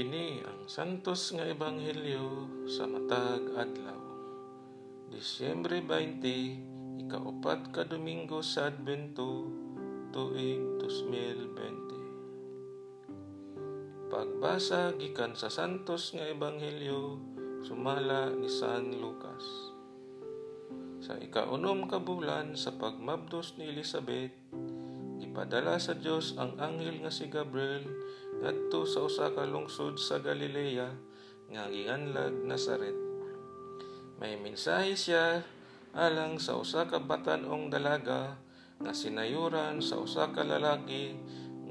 Kini ang santos nga ebanghelyo sa matag adlaw. Disyembre 20, ikaupat ka Domingo sa Advento, tuig 2020. Pagbasa gikan sa santos nga ebanghelyo sumala ni San Lucas. Sa ikaunom ka bulan sa pagmabdos ni Elizabeth, gipadala sa Dios ang anghel nga si Gabriel ngadto sa usa ka lungsod sa Galilea nga gianlag Nazaret. May mensahe siya alang sa usa ka batan-ong dalaga nga sinayuran sa usa ka lalaki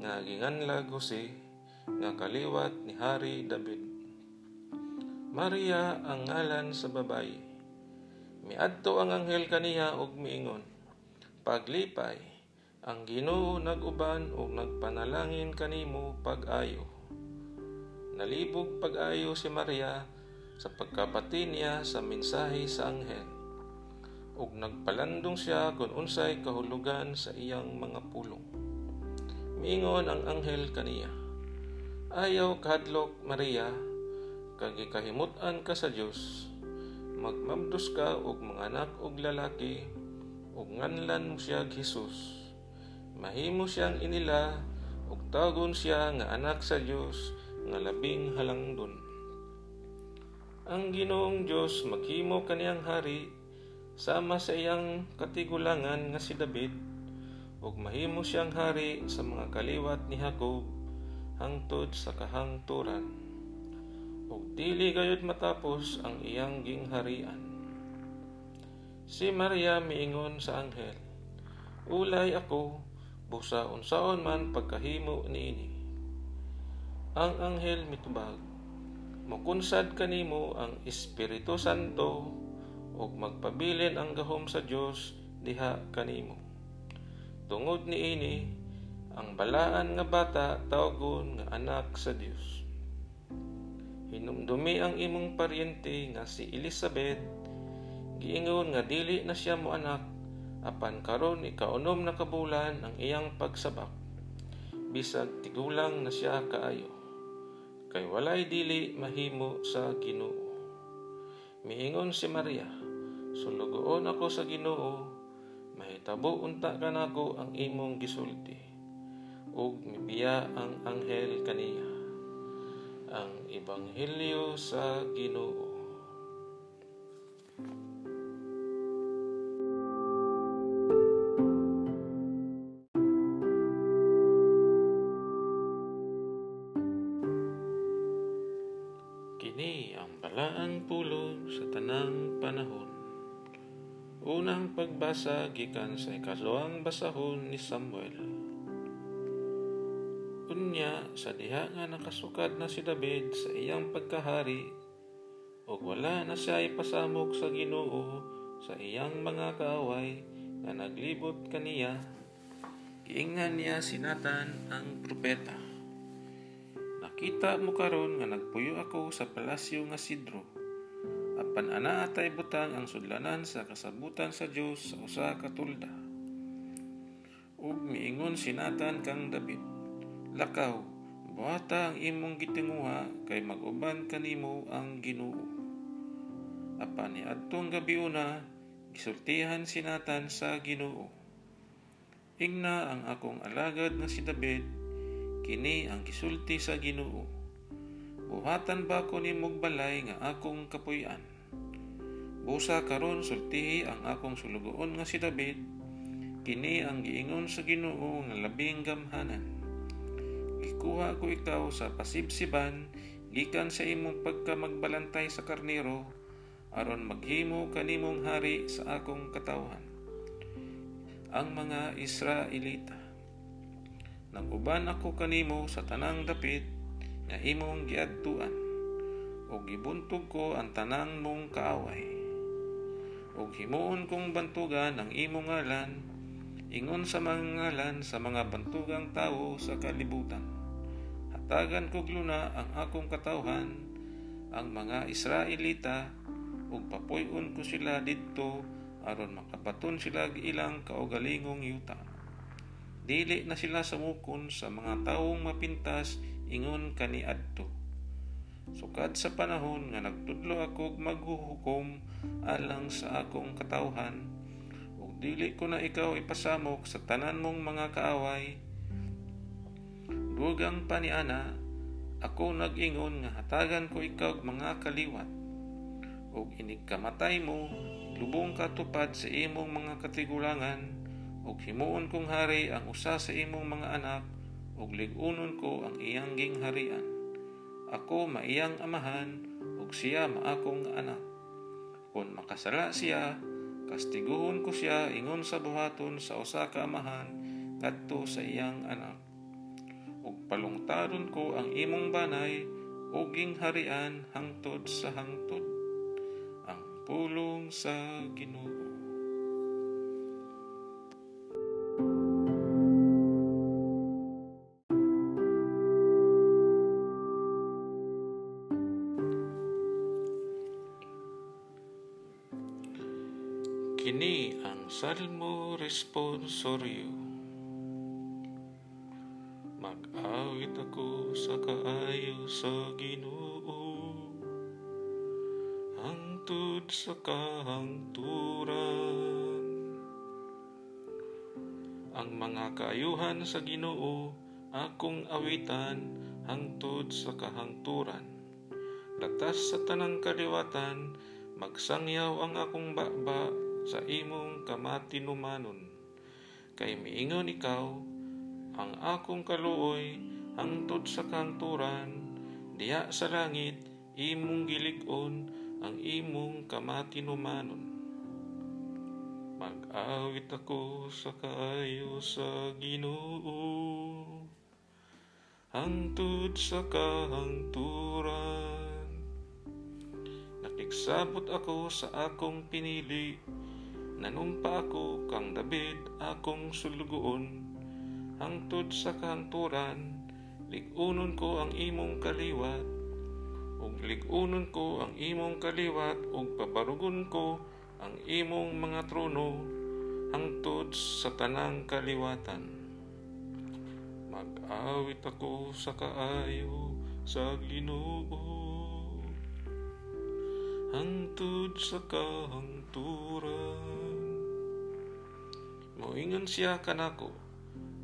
nga gianlag Jose nga kaliwat ni Hari David. Maria ang ngalan sa babayi. Miadto ang anghel kaniya og miingon, Paglipay, ang Ginoo naguban ug nagpanalangin kanimo pag-ayo. Nalibog pag-ayo si Maria sa pagkapati niya sa mensahe sa anghel. Ug nagpalandong siya kung unsay kahulugan sa iyang mga pulong. Miingon ang anghel kaniya, Ayaw kahadlok Maria, kag kahimut-an ka sa Dios. Magmabdos ka og mga anak og lalaki, ug nganlan mo siya Jesus mahimo siyang inila ug tagon siya nga anak sa Dios nga labing halangdon. Ang Ginoong Dios maghimo kaniyang hari sama sa iyang katigulangan nga si David ug mahimo siyang hari sa mga kaliwat ni Jacob hangtod sa kahangturan ug dili gayud matapos ang iyang gingharian. Si Maria miingon sa anghel, Ulay ako, busa unsaon man pagkahimo niini. Ang anghel mitubag, mukunsad kanimo ang Espiritu Santo ug magpabilin ang gahom sa Dios diha kanimo. Tungod niini, ang balaan nga bata tawgon nga anak sa Dios. Hinumdumi ang imong paryente nga si Elizabeth, giingon nga dili na siya mo anak apan karon ikaunom na kabulan ang iyang pagsabak bisag tigulang na siya kaayo kay walay dili mahimo sa Ginoo. Miingon si Maria sulugoon ako sa Ginoo mahitabo unta kanako ang imong gisulti ug mibiya ang anghel kaniya. Ang ebanghelyo sa Ginoo Kini ang balaang pulong sa tanang panahon. Unang pagbasa gikan sa ikaduhang basahon ni Samuel. Unya sa diha nga nakasukad na si David sa iyang pagkahari ug wala na siya ipasamok sa Ginoo sa iyang mga kaaway nga naglibot kaniya giingnan niya sinatan ang propeta. Nakita mo karon nga nagpuyo ako sa palasyo nga sidro. Apan ana atay butang ang sudlanan sa kasabutan sa Dios sa usa ka tulda. Ug miingon sinatan kang David, Lakaw, buhata ang imong gitinguha kay maguban kanimo ang Ginoo. Apan ni adtong gabiuna gisultihan sinatan sa Ginoo. Ingna ang akong alagad nga si David kini ang gisulti sa Ginoo. Buhatan ba ko ni balay nga akong kapuy-an? Busa karon sultihi ang akong sulugoon nga si David, kini ang giingon sa Ginoo nga labing gamhanan. Gikuha ko ikaw sa pasibsiban gikan sa imong pagka magbalantay sa karnero aron maghimo kanimong hari sa akong katawhan. Ang mga Israelita Naguban ako kanimo sa tanang dapit nga imong giadtuan ug gibuntog ko ang tanang mong kaaway. Ug himuon kong bantugan ang imong ngalan ingon sa mga ngalan sa mga bantugang tawo sa kalibutan. Hatagan kog luna ang akong katawhan ang mga Israelita ug papuy-on ko sila didto aron makabaton sila ilang kaugalingong yuta Dili na sila samukon sa mga taong mapintas ingon kani adto. Sukad sa panahon nga nagtudlo ako maghuhukom alang sa akong katawhan, ug dili ko na ikaw ipasamok sa tanan mong mga kaaway. Dugang paniana, ako nag-ingon nga hatagan ko ikaw mga kaliwat. Ug inig kamatay mo, lubong ka tupad sa imong mga katigulangan, ug himuon kong hari ang usa sa imong mga anak, ug ligunon ko ang iyang gingharian ako maiyang amahan, ug siya maakong anak. Kung makasala siya, kastiguhon ko siya ingon sa buhaton sa usa ka amahan ngadto sa iyang anak. Ug palungtaron ko ang imong banay ug harian hangtod sa hangtod. Ang pulong sa Ginoo. Kini ang Salmo Responsorio. Mag-awit ako sa kaayo sa Ginoo. Hangtod sa kahangturan. Ang mga kaayuhan sa Ginoo akong awitan hangtod sa kahangturan. Latas sa tanang kaliwatan, magsangyaw ang akong baba sa imong kamatinumanon. Kay miingon ikaw, ang akong kaluoy hangtod sa kanturan, diya sa langit, imong gilig-on ang imong kamatinumanon. Mag-awit ako sa kaayo sa Ginoo, hangtod sa kahangturan. Nakigsabot ako sa akong pinili, Nanumpa ako kang David akong sulugoon, hangtod sa kanturan, ligunon ko ang imong kaliwat, ug ligunon ko ang imong kaliwat, ug pabarugon ko ang imong mga trono, hangtod sa tanang kaliwatan. Mag-awit ako sa kaayo sa Ginoo hangtod sa kahangturan. Moingon siya kanako,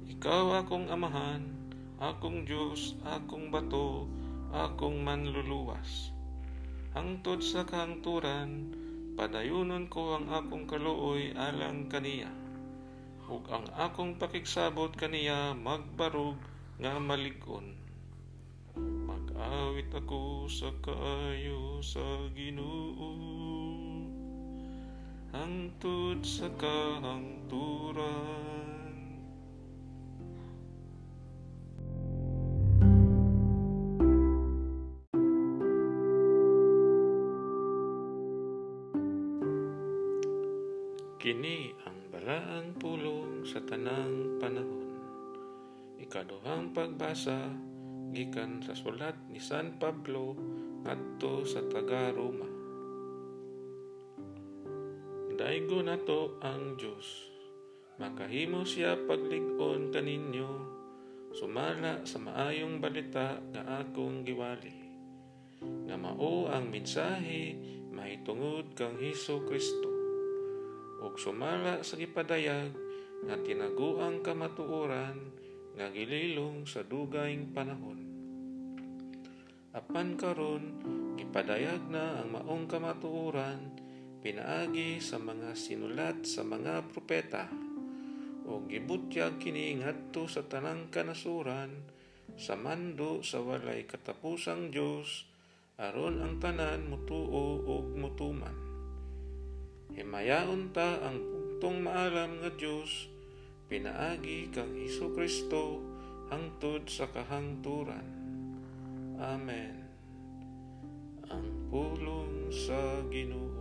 ikaw akong amahan, akong Diyos, akong bato, akong manluluwas. Hangtod sa kahangturan, padayunon ko ang akong kaluoy alang kaniya. Ug ang akong pakigsabot kaniya magbarog nga malig-on. Mag-awit ako sa kaayo sa Ginoo hangtod sa kahangturan. Kini ang balaang pulong sa tanang panahon. Ikaduhang pagbasa gikan sa sulat ni San Pablo ngadto sa taga Roma. Daigo nato ang Diyos. Makahimo siya paglig-on kaninyo, sumala sa maayong balita nga akong giwali. Nga mao ang mensahe mahitungod kang Heso Kristo. ug sumala sa gipadayag nga tinaguang kamatuoran nga gililong sa dugayng panahon. Apan karon gipadayag na ang maong kamatuoran pinaagi sa mga sinulat sa mga propeta. O gibutyag kini ngadto sa tanang kanasuran sa mando sa walay katapusang Dios aron ang tanan mutuo ug mutuman. Himayaon ta ang bugtong maalam nga Dios pinaagi kang Hesus Kristo hangtod sa kahangturan Amen. Ang pulong sa Ginoo